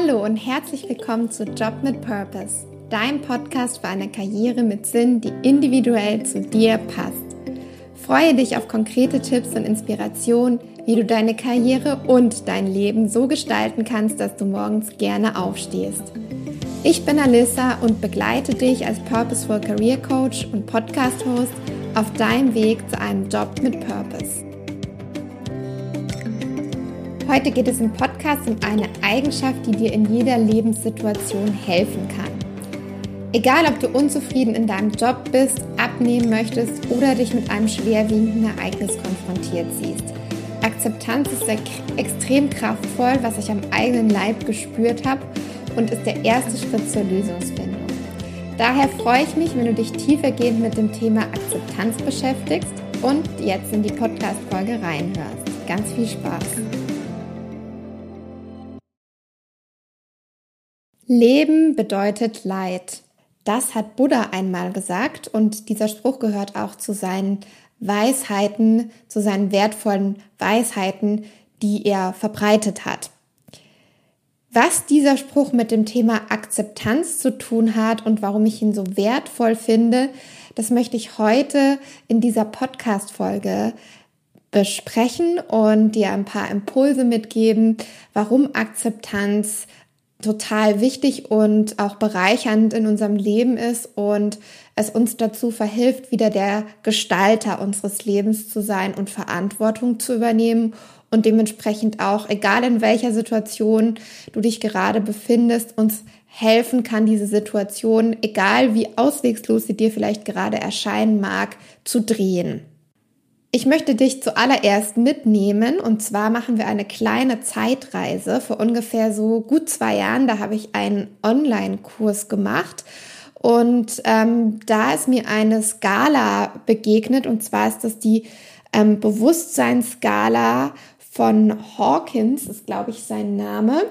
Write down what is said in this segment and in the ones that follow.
Hallo und herzlich willkommen zu Job mit Purpose, dein Podcast für eine Karriere mit Sinn, die individuell zu dir passt. Freue dich auf konkrete Tipps und Inspirationen, wie du deine Karriere und dein Leben so gestalten kannst, dass du morgens gerne aufstehst. Ich bin Alissa und begleite dich als Purposeful Career Coach und Podcast Host auf deinem Weg zu einem Job mit Purpose. Heute geht es im Podcast um eine Eigenschaft, die dir in jeder Lebenssituation helfen kann. Egal, ob du unzufrieden in deinem Job bist, abnehmen möchtest oder dich mit einem schwerwiegenden Ereignis konfrontiert siehst. Akzeptanz ist extrem kraftvoll, was ich am eigenen Leib gespürt habe und ist der erste Schritt zur Lösungsfindung. Daher freue ich mich, wenn du dich tiefergehend mit dem Thema Akzeptanz beschäftigst und jetzt in die Podcast-Folge reinhörst. Ganz viel Spaß! Leben bedeutet Leid. Das hat Buddha einmal gesagt und dieser Spruch gehört auch zu seinen Weisheiten, zu seinen wertvollen Weisheiten, die er verbreitet hat. Was dieser Spruch mit dem Thema Akzeptanz zu tun hat und warum ich ihn so wertvoll finde, das möchte ich heute in dieser Podcast-Folge besprechen und dir ein paar Impulse mitgeben, warum Akzeptanz total wichtig und auch bereichernd in unserem Leben ist und es uns dazu verhilft, wieder der Gestalter unseres Lebens zu sein und Verantwortung zu übernehmen und dementsprechend auch, egal in welcher Situation du dich gerade befindest, uns helfen kann, diese Situation, egal wie auswegslos sie dir vielleicht gerade erscheinen mag, zu drehen. Ich möchte dich zuallererst mitnehmen und zwar machen wir eine kleine Zeitreise vor ungefähr so gut zwei Jahren. Da habe ich einen Online-Kurs gemacht und ähm, da ist mir eine Skala begegnet und zwar ist das die ähm, Bewusstseinsskala von Hawkins, ist glaube ich sein Name.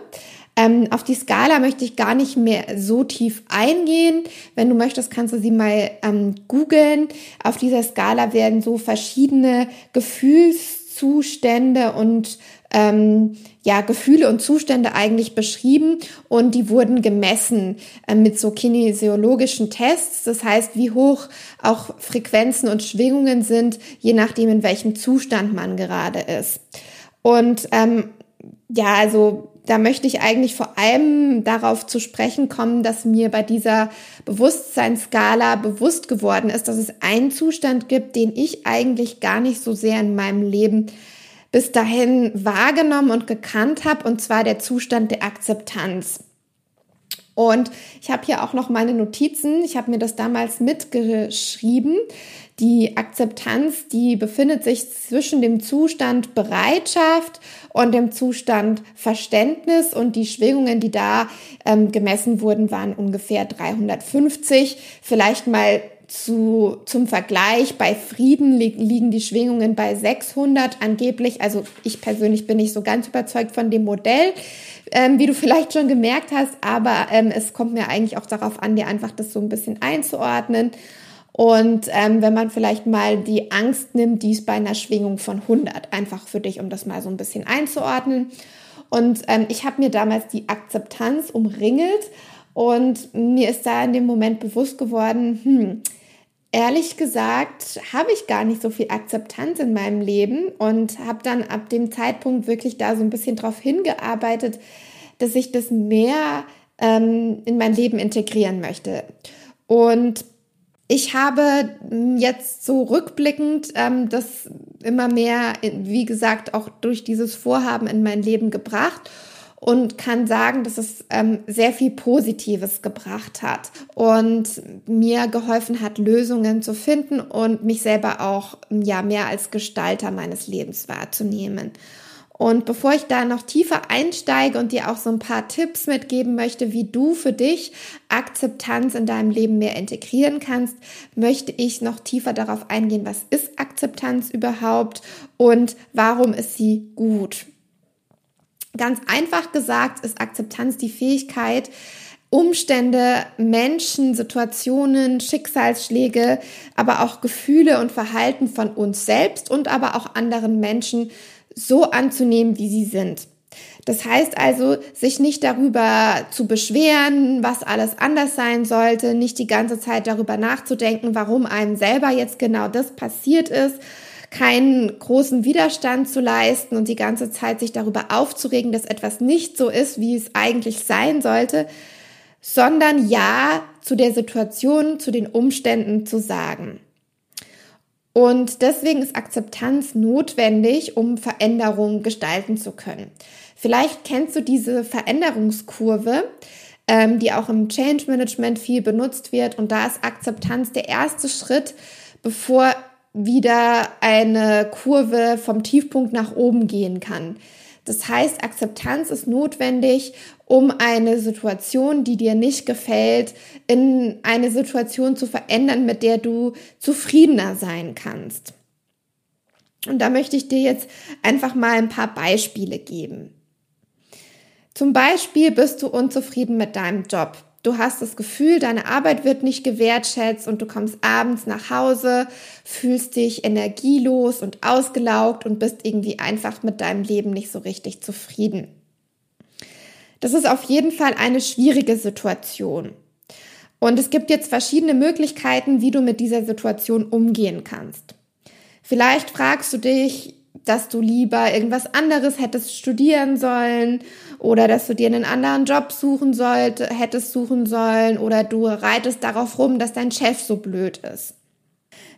Ähm, auf die Skala möchte ich gar nicht mehr so tief eingehen. Wenn du möchtest, kannst du sie mal ähm, googeln. Auf dieser Skala werden so verschiedene Gefühlszustände und ähm, ja, Gefühle und Zustände eigentlich beschrieben und die wurden gemessen äh, mit so kinesiologischen Tests. Das heißt, wie hoch auch Frequenzen und Schwingungen sind, je nachdem, in welchem Zustand man gerade ist. Und ähm, ja, also da möchte ich eigentlich vor allem darauf zu sprechen kommen, dass mir bei dieser Bewusstseinsskala bewusst geworden ist, dass es einen Zustand gibt, den ich eigentlich gar nicht so sehr in meinem Leben bis dahin wahrgenommen und gekannt habe, und zwar der Zustand der Akzeptanz. Und ich habe hier auch noch meine Notizen. Ich habe mir das damals mitgeschrieben. Die Akzeptanz, die befindet sich zwischen dem Zustand Bereitschaft und dem Zustand Verständnis und die Schwingungen, die da ähm, gemessen wurden, waren ungefähr 350. Vielleicht mal zu, zum Vergleich, bei Frieden li liegen die Schwingungen bei 600 angeblich. Also ich persönlich bin nicht so ganz überzeugt von dem Modell, ähm, wie du vielleicht schon gemerkt hast, aber ähm, es kommt mir eigentlich auch darauf an, dir einfach das so ein bisschen einzuordnen. Und ähm, wenn man vielleicht mal die Angst nimmt, die ist bei einer Schwingung von 100, einfach für dich, um das mal so ein bisschen einzuordnen. Und ähm, ich habe mir damals die Akzeptanz umringelt und mir ist da in dem Moment bewusst geworden, hm, ehrlich gesagt habe ich gar nicht so viel Akzeptanz in meinem Leben und habe dann ab dem Zeitpunkt wirklich da so ein bisschen drauf hingearbeitet, dass ich das mehr ähm, in mein Leben integrieren möchte. Und ich habe jetzt so rückblickend ähm, das immer mehr, wie gesagt, auch durch dieses Vorhaben in mein Leben gebracht und kann sagen, dass es ähm, sehr viel Positives gebracht hat und mir geholfen hat, Lösungen zu finden und mich selber auch ja mehr als Gestalter meines Lebens wahrzunehmen. Und bevor ich da noch tiefer einsteige und dir auch so ein paar Tipps mitgeben möchte, wie du für dich Akzeptanz in deinem Leben mehr integrieren kannst, möchte ich noch tiefer darauf eingehen, was ist Akzeptanz überhaupt und warum ist sie gut. Ganz einfach gesagt ist Akzeptanz die Fähigkeit, Umstände, Menschen, Situationen, Schicksalsschläge, aber auch Gefühle und Verhalten von uns selbst und aber auch anderen Menschen so anzunehmen, wie sie sind. Das heißt also, sich nicht darüber zu beschweren, was alles anders sein sollte, nicht die ganze Zeit darüber nachzudenken, warum einem selber jetzt genau das passiert ist, keinen großen Widerstand zu leisten und die ganze Zeit sich darüber aufzuregen, dass etwas nicht so ist, wie es eigentlich sein sollte, sondern ja zu der Situation, zu den Umständen zu sagen. Und deswegen ist Akzeptanz notwendig, um Veränderungen gestalten zu können. Vielleicht kennst du diese Veränderungskurve, ähm, die auch im Change Management viel benutzt wird. Und da ist Akzeptanz der erste Schritt, bevor wieder eine Kurve vom Tiefpunkt nach oben gehen kann. Das heißt, Akzeptanz ist notwendig, um eine Situation, die dir nicht gefällt, in eine Situation zu verändern, mit der du zufriedener sein kannst. Und da möchte ich dir jetzt einfach mal ein paar Beispiele geben. Zum Beispiel bist du unzufrieden mit deinem Job. Du hast das Gefühl, deine Arbeit wird nicht gewertschätzt und du kommst abends nach Hause, fühlst dich energielos und ausgelaugt und bist irgendwie einfach mit deinem Leben nicht so richtig zufrieden. Das ist auf jeden Fall eine schwierige Situation. Und es gibt jetzt verschiedene Möglichkeiten, wie du mit dieser Situation umgehen kannst. Vielleicht fragst du dich, dass du lieber irgendwas anderes hättest studieren sollen oder dass du dir einen anderen Job suchen sollte, hättest suchen sollen oder du reitest darauf rum, dass dein Chef so blöd ist.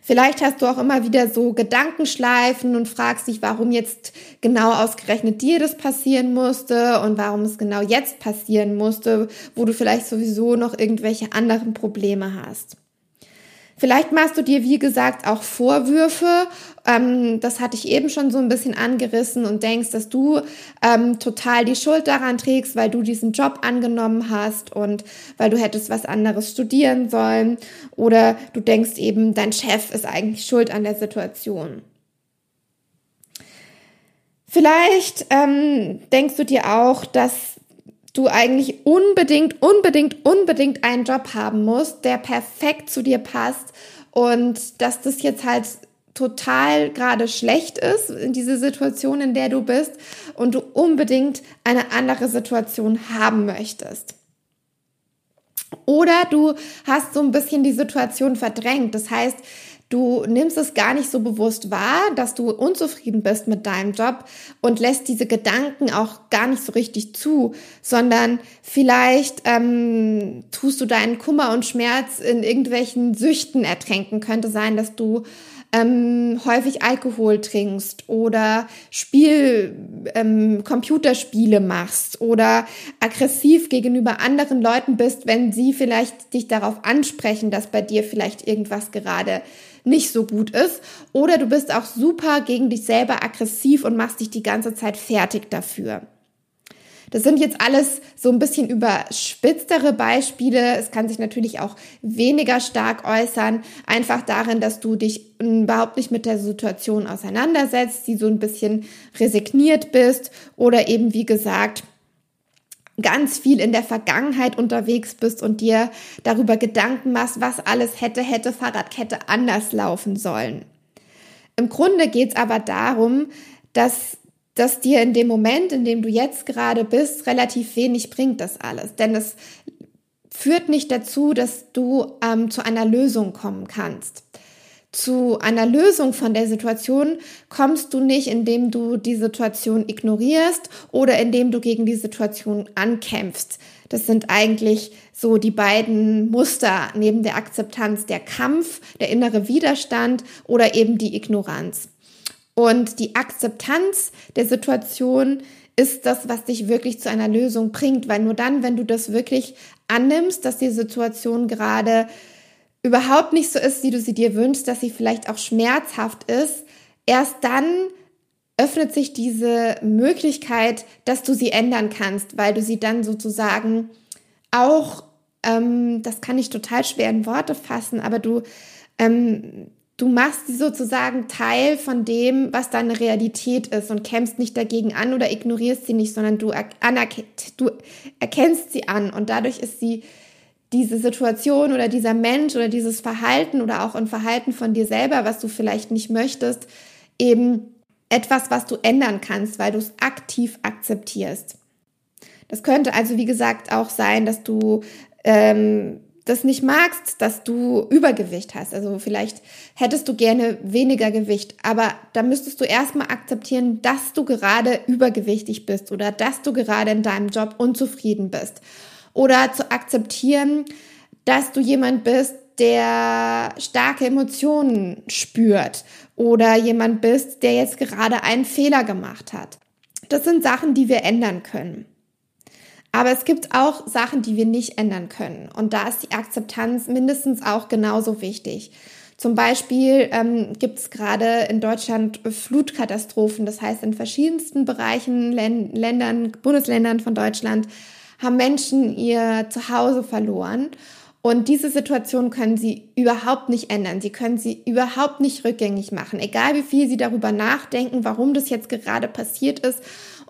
Vielleicht hast du auch immer wieder so Gedankenschleifen und fragst dich, warum jetzt genau ausgerechnet dir das passieren musste und warum es genau jetzt passieren musste, wo du vielleicht sowieso noch irgendwelche anderen Probleme hast. Vielleicht machst du dir, wie gesagt, auch Vorwürfe. Ähm, das hatte ich eben schon so ein bisschen angerissen und denkst, dass du ähm, total die Schuld daran trägst, weil du diesen Job angenommen hast und weil du hättest was anderes studieren sollen. Oder du denkst eben, dein Chef ist eigentlich schuld an der Situation. Vielleicht ähm, denkst du dir auch, dass du eigentlich unbedingt, unbedingt, unbedingt einen Job haben musst, der perfekt zu dir passt und dass das jetzt halt total gerade schlecht ist, in diese Situation, in der du bist und du unbedingt eine andere Situation haben möchtest. Oder du hast so ein bisschen die Situation verdrängt. Das heißt, Du nimmst es gar nicht so bewusst wahr, dass du unzufrieden bist mit deinem Job und lässt diese Gedanken auch gar nicht so richtig zu, sondern vielleicht ähm, tust du deinen Kummer und Schmerz in irgendwelchen Süchten ertränken. Könnte sein, dass du ähm, häufig Alkohol trinkst oder Spiel, ähm, Computerspiele machst oder aggressiv gegenüber anderen Leuten bist, wenn sie vielleicht dich darauf ansprechen, dass bei dir vielleicht irgendwas gerade nicht so gut ist. Oder du bist auch super gegen dich selber aggressiv und machst dich die ganze Zeit fertig dafür. Das sind jetzt alles so ein bisschen überspitztere Beispiele. Es kann sich natürlich auch weniger stark äußern, einfach darin, dass du dich überhaupt nicht mit der Situation auseinandersetzt, sie so ein bisschen resigniert bist oder eben, wie gesagt, ganz viel in der Vergangenheit unterwegs bist und dir darüber Gedanken machst, was alles hätte, hätte Fahrradkette anders laufen sollen. Im Grunde geht es aber darum, dass dass dir in dem Moment, in dem du jetzt gerade bist, relativ wenig bringt das alles. Denn es führt nicht dazu, dass du ähm, zu einer Lösung kommen kannst zu einer Lösung von der Situation kommst du nicht, indem du die Situation ignorierst oder indem du gegen die Situation ankämpfst. Das sind eigentlich so die beiden Muster neben der Akzeptanz, der Kampf, der innere Widerstand oder eben die Ignoranz. Und die Akzeptanz der Situation ist das, was dich wirklich zu einer Lösung bringt, weil nur dann, wenn du das wirklich annimmst, dass die Situation gerade überhaupt nicht so ist, wie du sie dir wünschst, dass sie vielleicht auch schmerzhaft ist, erst dann öffnet sich diese Möglichkeit, dass du sie ändern kannst, weil du sie dann sozusagen auch, ähm, das kann ich total schwer in Worte fassen, aber du, ähm, du machst sie sozusagen Teil von dem, was deine Realität ist und kämpfst nicht dagegen an oder ignorierst sie nicht, sondern du, du erkennst sie an und dadurch ist sie diese Situation oder dieser Mensch oder dieses Verhalten oder auch ein Verhalten von dir selber, was du vielleicht nicht möchtest, eben etwas, was du ändern kannst, weil du es aktiv akzeptierst. Das könnte also, wie gesagt, auch sein, dass du ähm, das nicht magst, dass du Übergewicht hast. Also vielleicht hättest du gerne weniger Gewicht, aber da müsstest du erstmal akzeptieren, dass du gerade übergewichtig bist oder dass du gerade in deinem Job unzufrieden bist. Oder zu akzeptieren, dass du jemand bist, der starke Emotionen spürt oder jemand bist, der jetzt gerade einen Fehler gemacht hat. Das sind Sachen, die wir ändern können. Aber es gibt auch Sachen, die wir nicht ändern können. Und da ist die Akzeptanz mindestens auch genauso wichtig. Zum Beispiel ähm, gibt es gerade in Deutschland Flutkatastrophen. Das heißt, in verschiedensten Bereichen, Ländern, Bundesländern von Deutschland haben Menschen ihr Zuhause verloren. Und diese Situation können sie überhaupt nicht ändern. Sie können sie überhaupt nicht rückgängig machen. Egal wie viel sie darüber nachdenken, warum das jetzt gerade passiert ist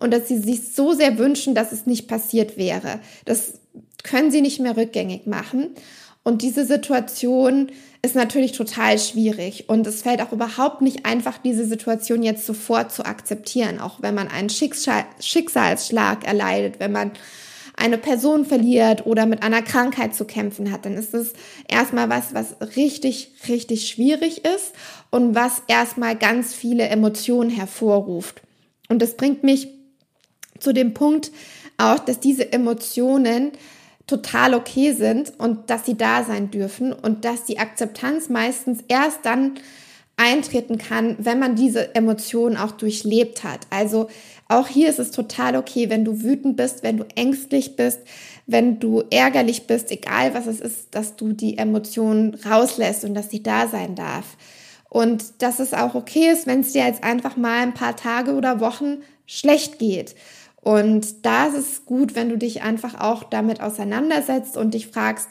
und dass sie sich so sehr wünschen, dass es nicht passiert wäre. Das können sie nicht mehr rückgängig machen. Und diese Situation ist natürlich total schwierig. Und es fällt auch überhaupt nicht einfach, diese Situation jetzt sofort zu akzeptieren, auch wenn man einen Schicksal Schicksalsschlag erleidet, wenn man eine Person verliert oder mit einer Krankheit zu kämpfen hat, dann ist es erstmal was, was richtig, richtig schwierig ist und was erstmal ganz viele Emotionen hervorruft. Und das bringt mich zu dem Punkt auch, dass diese Emotionen total okay sind und dass sie da sein dürfen und dass die Akzeptanz meistens erst dann eintreten kann, wenn man diese Emotionen auch durchlebt hat. Also auch hier ist es total okay, wenn du wütend bist, wenn du ängstlich bist, wenn du ärgerlich bist, egal was es ist, dass du die Emotionen rauslässt und dass sie da sein darf. Und dass es auch okay ist, wenn es dir jetzt einfach mal ein paar Tage oder Wochen schlecht geht. Und da ist es gut, wenn du dich einfach auch damit auseinandersetzt und dich fragst,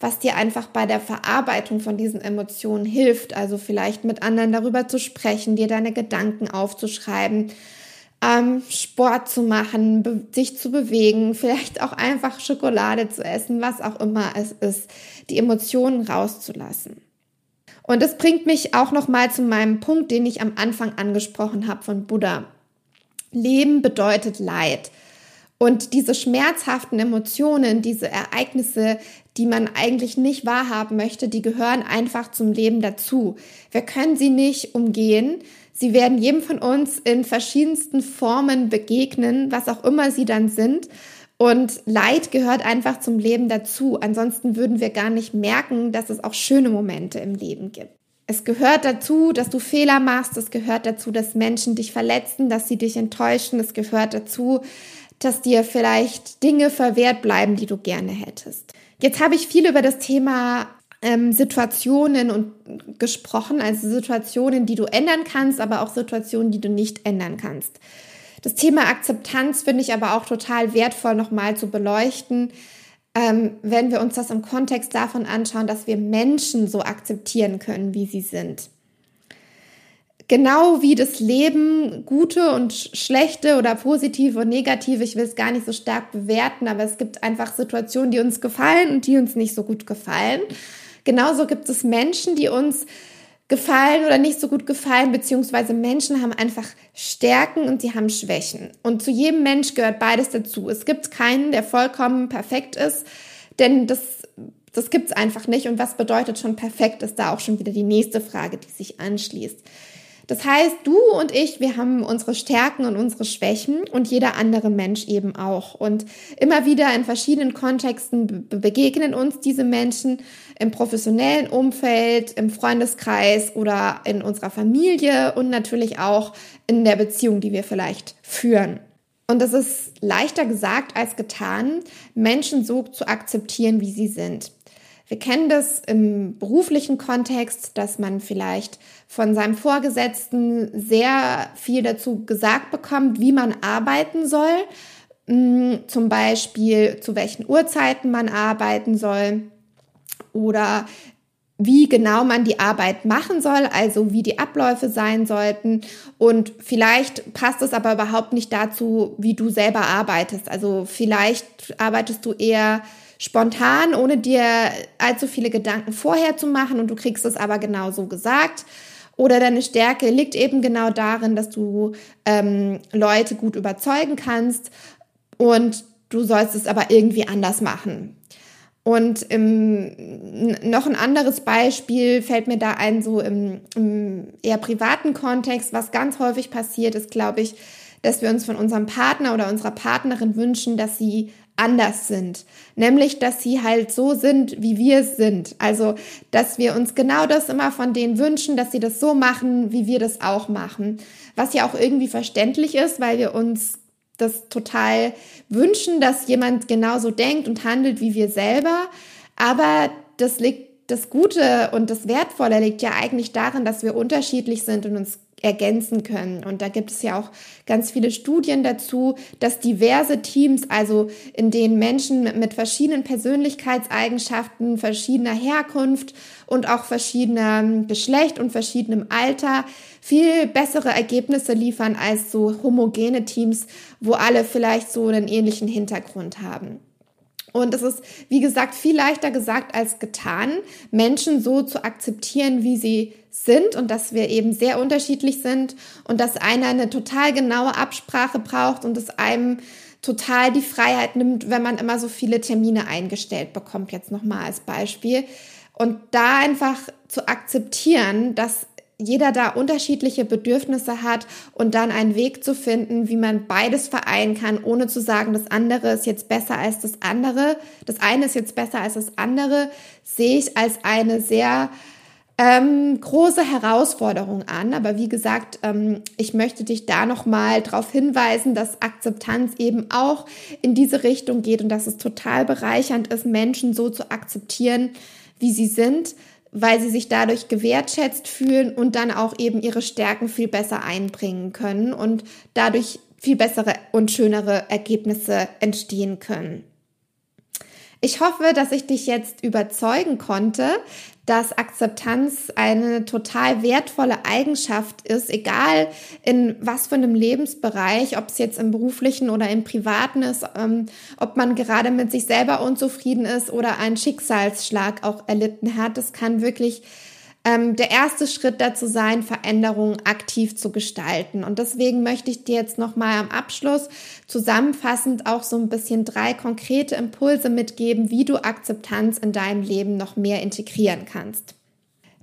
was dir einfach bei der Verarbeitung von diesen Emotionen hilft. Also vielleicht mit anderen darüber zu sprechen, dir deine Gedanken aufzuschreiben, ähm, Sport zu machen, sich zu bewegen, vielleicht auch einfach Schokolade zu essen, was auch immer es ist, die Emotionen rauszulassen. Und das bringt mich auch noch mal zu meinem Punkt, den ich am Anfang angesprochen habe von Buddha. Leben bedeutet Leid. Und diese schmerzhaften Emotionen, diese Ereignisse, die man eigentlich nicht wahrhaben möchte, die gehören einfach zum Leben dazu. Wir können sie nicht umgehen. Sie werden jedem von uns in verschiedensten Formen begegnen, was auch immer sie dann sind. Und Leid gehört einfach zum Leben dazu. Ansonsten würden wir gar nicht merken, dass es auch schöne Momente im Leben gibt. Es gehört dazu, dass du Fehler machst. Es gehört dazu, dass Menschen dich verletzen, dass sie dich enttäuschen. Es gehört dazu, dass dir vielleicht Dinge verwehrt bleiben, die du gerne hättest. Jetzt habe ich viel über das Thema ähm, Situationen und gesprochen, also Situationen, die du ändern kannst, aber auch Situationen, die du nicht ändern kannst. Das Thema Akzeptanz finde ich aber auch total wertvoll nochmal zu beleuchten, ähm, wenn wir uns das im Kontext davon anschauen, dass wir Menschen so akzeptieren können, wie sie sind. Genau wie das Leben gute und schlechte oder positive und negative, ich will es gar nicht so stark bewerten, aber es gibt einfach Situationen, die uns gefallen und die uns nicht so gut gefallen. Genauso gibt es Menschen, die uns gefallen oder nicht so gut gefallen, beziehungsweise Menschen haben einfach Stärken und sie haben Schwächen. Und zu jedem Mensch gehört beides dazu. Es gibt keinen, der vollkommen perfekt ist, denn das, das gibt es einfach nicht. Und was bedeutet schon perfekt, ist da auch schon wieder die nächste Frage, die sich anschließt. Das heißt, du und ich, wir haben unsere Stärken und unsere Schwächen und jeder andere Mensch eben auch. Und immer wieder in verschiedenen Kontexten begegnen uns diese Menschen im professionellen Umfeld, im Freundeskreis oder in unserer Familie und natürlich auch in der Beziehung, die wir vielleicht führen. Und es ist leichter gesagt als getan, Menschen so zu akzeptieren, wie sie sind. Wir kennen das im beruflichen Kontext, dass man vielleicht von seinem Vorgesetzten sehr viel dazu gesagt bekommt, wie man arbeiten soll. Mm, zum Beispiel, zu welchen Uhrzeiten man arbeiten soll oder wie genau man die Arbeit machen soll, also wie die Abläufe sein sollten. Und vielleicht passt es aber überhaupt nicht dazu, wie du selber arbeitest. Also vielleicht arbeitest du eher spontan, ohne dir allzu viele Gedanken vorher zu machen und du kriegst es aber genau so gesagt. Oder deine Stärke liegt eben genau darin, dass du ähm, Leute gut überzeugen kannst und du sollst es aber irgendwie anders machen. Und im, noch ein anderes Beispiel fällt mir da ein, so im, im eher privaten Kontext, was ganz häufig passiert, ist, glaube ich, dass wir uns von unserem Partner oder unserer Partnerin wünschen, dass sie anders sind. Nämlich, dass sie halt so sind, wie wir sind. Also, dass wir uns genau das immer von denen wünschen, dass sie das so machen, wie wir das auch machen. Was ja auch irgendwie verständlich ist, weil wir uns das total wünschen, dass jemand genauso denkt und handelt wie wir selber. Aber das liegt, das Gute und das Wertvolle liegt ja eigentlich darin, dass wir unterschiedlich sind und uns ergänzen können. Und da gibt es ja auch ganz viele Studien dazu, dass diverse Teams, also in denen Menschen mit verschiedenen Persönlichkeitseigenschaften, verschiedener Herkunft und auch verschiedenem Geschlecht und verschiedenem Alter viel bessere Ergebnisse liefern als so homogene Teams, wo alle vielleicht so einen ähnlichen Hintergrund haben. Und es ist, wie gesagt, viel leichter gesagt als getan, Menschen so zu akzeptieren, wie sie sind und dass wir eben sehr unterschiedlich sind und dass einer eine total genaue Absprache braucht und es einem total die Freiheit nimmt, wenn man immer so viele Termine eingestellt bekommt, jetzt nochmal als Beispiel. Und da einfach zu akzeptieren, dass jeder da unterschiedliche Bedürfnisse hat und dann einen Weg zu finden, wie man beides vereinen kann, ohne zu sagen, das andere ist jetzt besser als das andere, das eine ist jetzt besser als das andere, sehe ich als eine sehr ähm, große Herausforderung an. Aber wie gesagt, ähm, ich möchte dich da nochmal darauf hinweisen, dass Akzeptanz eben auch in diese Richtung geht und dass es total bereichernd ist, Menschen so zu akzeptieren, wie sie sind weil sie sich dadurch gewertschätzt fühlen und dann auch eben ihre Stärken viel besser einbringen können und dadurch viel bessere und schönere Ergebnisse entstehen können. Ich hoffe, dass ich dich jetzt überzeugen konnte, dass Akzeptanz eine total wertvolle Eigenschaft ist, egal in was für einem Lebensbereich, ob es jetzt im beruflichen oder im privaten ist, ähm, ob man gerade mit sich selber unzufrieden ist oder einen Schicksalsschlag auch erlitten hat. Das kann wirklich ähm, der erste Schritt dazu sein, Veränderungen aktiv zu gestalten. Und deswegen möchte ich dir jetzt nochmal am Abschluss zusammenfassend auch so ein bisschen drei konkrete Impulse mitgeben, wie du Akzeptanz in deinem Leben noch mehr integrieren kannst.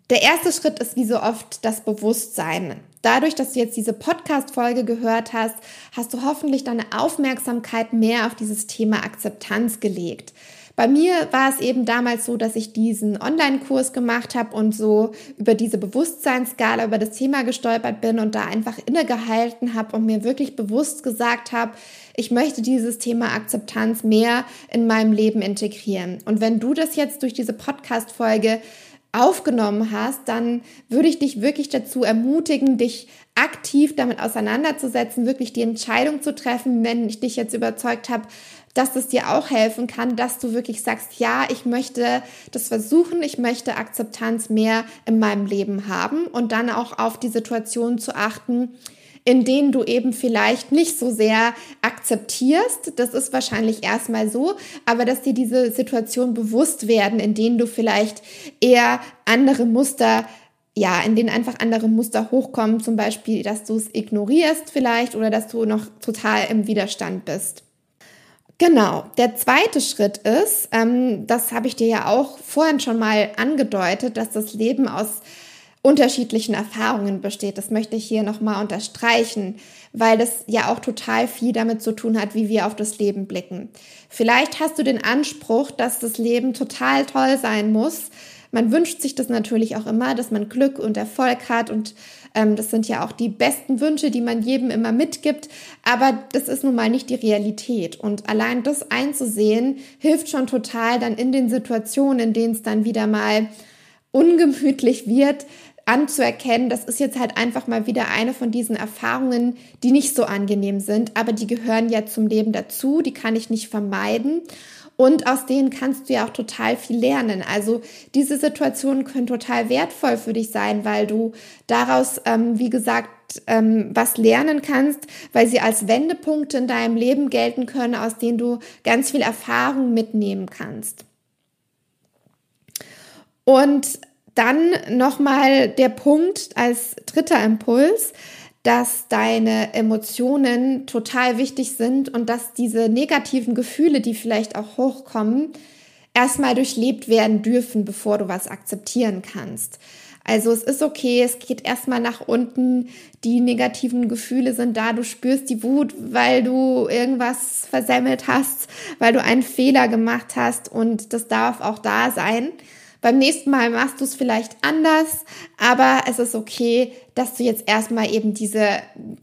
Der erste Schritt ist wie so oft das Bewusstsein. Dadurch, dass du jetzt diese Podcast-Folge gehört hast, hast du hoffentlich deine Aufmerksamkeit mehr auf dieses Thema Akzeptanz gelegt. Bei mir war es eben damals so, dass ich diesen Online-Kurs gemacht habe und so über diese Bewusstseinsskala über das Thema gestolpert bin und da einfach innegehalten habe und mir wirklich bewusst gesagt habe, ich möchte dieses Thema Akzeptanz mehr in meinem Leben integrieren. Und wenn du das jetzt durch diese Podcast-Folge aufgenommen hast, dann würde ich dich wirklich dazu ermutigen, dich aktiv damit auseinanderzusetzen, wirklich die Entscheidung zu treffen, wenn ich dich jetzt überzeugt habe, dass es dir auch helfen kann, dass du wirklich sagst, ja, ich möchte das versuchen, ich möchte Akzeptanz mehr in meinem Leben haben und dann auch auf die Situation zu achten, in denen du eben vielleicht nicht so sehr akzeptierst. Das ist wahrscheinlich erstmal so, aber dass dir diese Situation bewusst werden, in denen du vielleicht eher andere Muster ja, in denen einfach andere Muster hochkommen, zum Beispiel, dass du es ignorierst vielleicht oder dass du noch total im Widerstand bist. Genau, der zweite Schritt ist, ähm, das habe ich dir ja auch vorhin schon mal angedeutet, dass das Leben aus unterschiedlichen Erfahrungen besteht. Das möchte ich hier nochmal unterstreichen, weil das ja auch total viel damit zu tun hat, wie wir auf das Leben blicken. Vielleicht hast du den Anspruch, dass das Leben total toll sein muss. Man wünscht sich das natürlich auch immer, dass man Glück und Erfolg hat und ähm, das sind ja auch die besten Wünsche, die man jedem immer mitgibt. Aber das ist nun mal nicht die Realität. Und allein das einzusehen, hilft schon total dann in den Situationen, in denen es dann wieder mal ungemütlich wird, anzuerkennen, das ist jetzt halt einfach mal wieder eine von diesen Erfahrungen, die nicht so angenehm sind, aber die gehören ja zum Leben dazu, die kann ich nicht vermeiden. Und aus denen kannst du ja auch total viel lernen. Also diese Situationen können total wertvoll für dich sein, weil du daraus, ähm, wie gesagt, ähm, was lernen kannst, weil sie als Wendepunkte in deinem Leben gelten können, aus denen du ganz viel Erfahrung mitnehmen kannst. Und dann nochmal der Punkt als dritter Impuls, dass deine Emotionen total wichtig sind und dass diese negativen Gefühle, die vielleicht auch hochkommen, erstmal durchlebt werden dürfen, bevor du was akzeptieren kannst. Also es ist okay, es geht erstmal nach unten, die negativen Gefühle sind da, du spürst die Wut, weil du irgendwas versemmelt hast, weil du einen Fehler gemacht hast und das darf auch da sein. Beim nächsten Mal machst du es vielleicht anders, aber es ist okay, dass du jetzt erstmal eben diese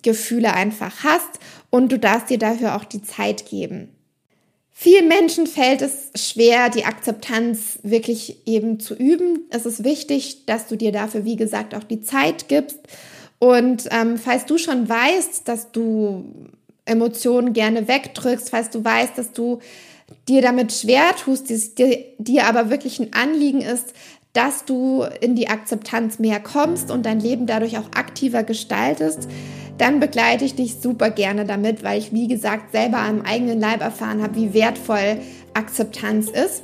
Gefühle einfach hast und du darfst dir dafür auch die Zeit geben. Vielen Menschen fällt es schwer, die Akzeptanz wirklich eben zu üben. Es ist wichtig, dass du dir dafür, wie gesagt, auch die Zeit gibst. Und ähm, falls du schon weißt, dass du Emotionen gerne wegdrückst, falls du weißt, dass du dir damit schwer tust, dir, dir aber wirklich ein Anliegen ist, dass du in die Akzeptanz mehr kommst und dein Leben dadurch auch aktiver gestaltest, dann begleite ich dich super gerne damit, weil ich, wie gesagt, selber am eigenen Leib erfahren habe, wie wertvoll Akzeptanz ist.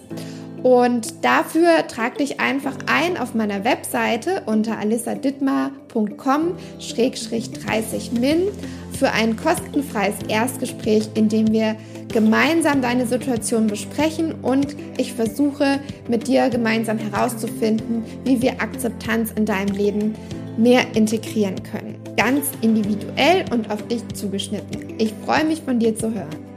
Und dafür trag dich einfach ein auf meiner Webseite unter alissadittmar.com-30min für ein kostenfreies Erstgespräch, in dem wir gemeinsam deine Situation besprechen und ich versuche mit dir gemeinsam herauszufinden, wie wir Akzeptanz in deinem Leben mehr integrieren können. Ganz individuell und auf dich zugeschnitten. Ich freue mich von dir zu hören.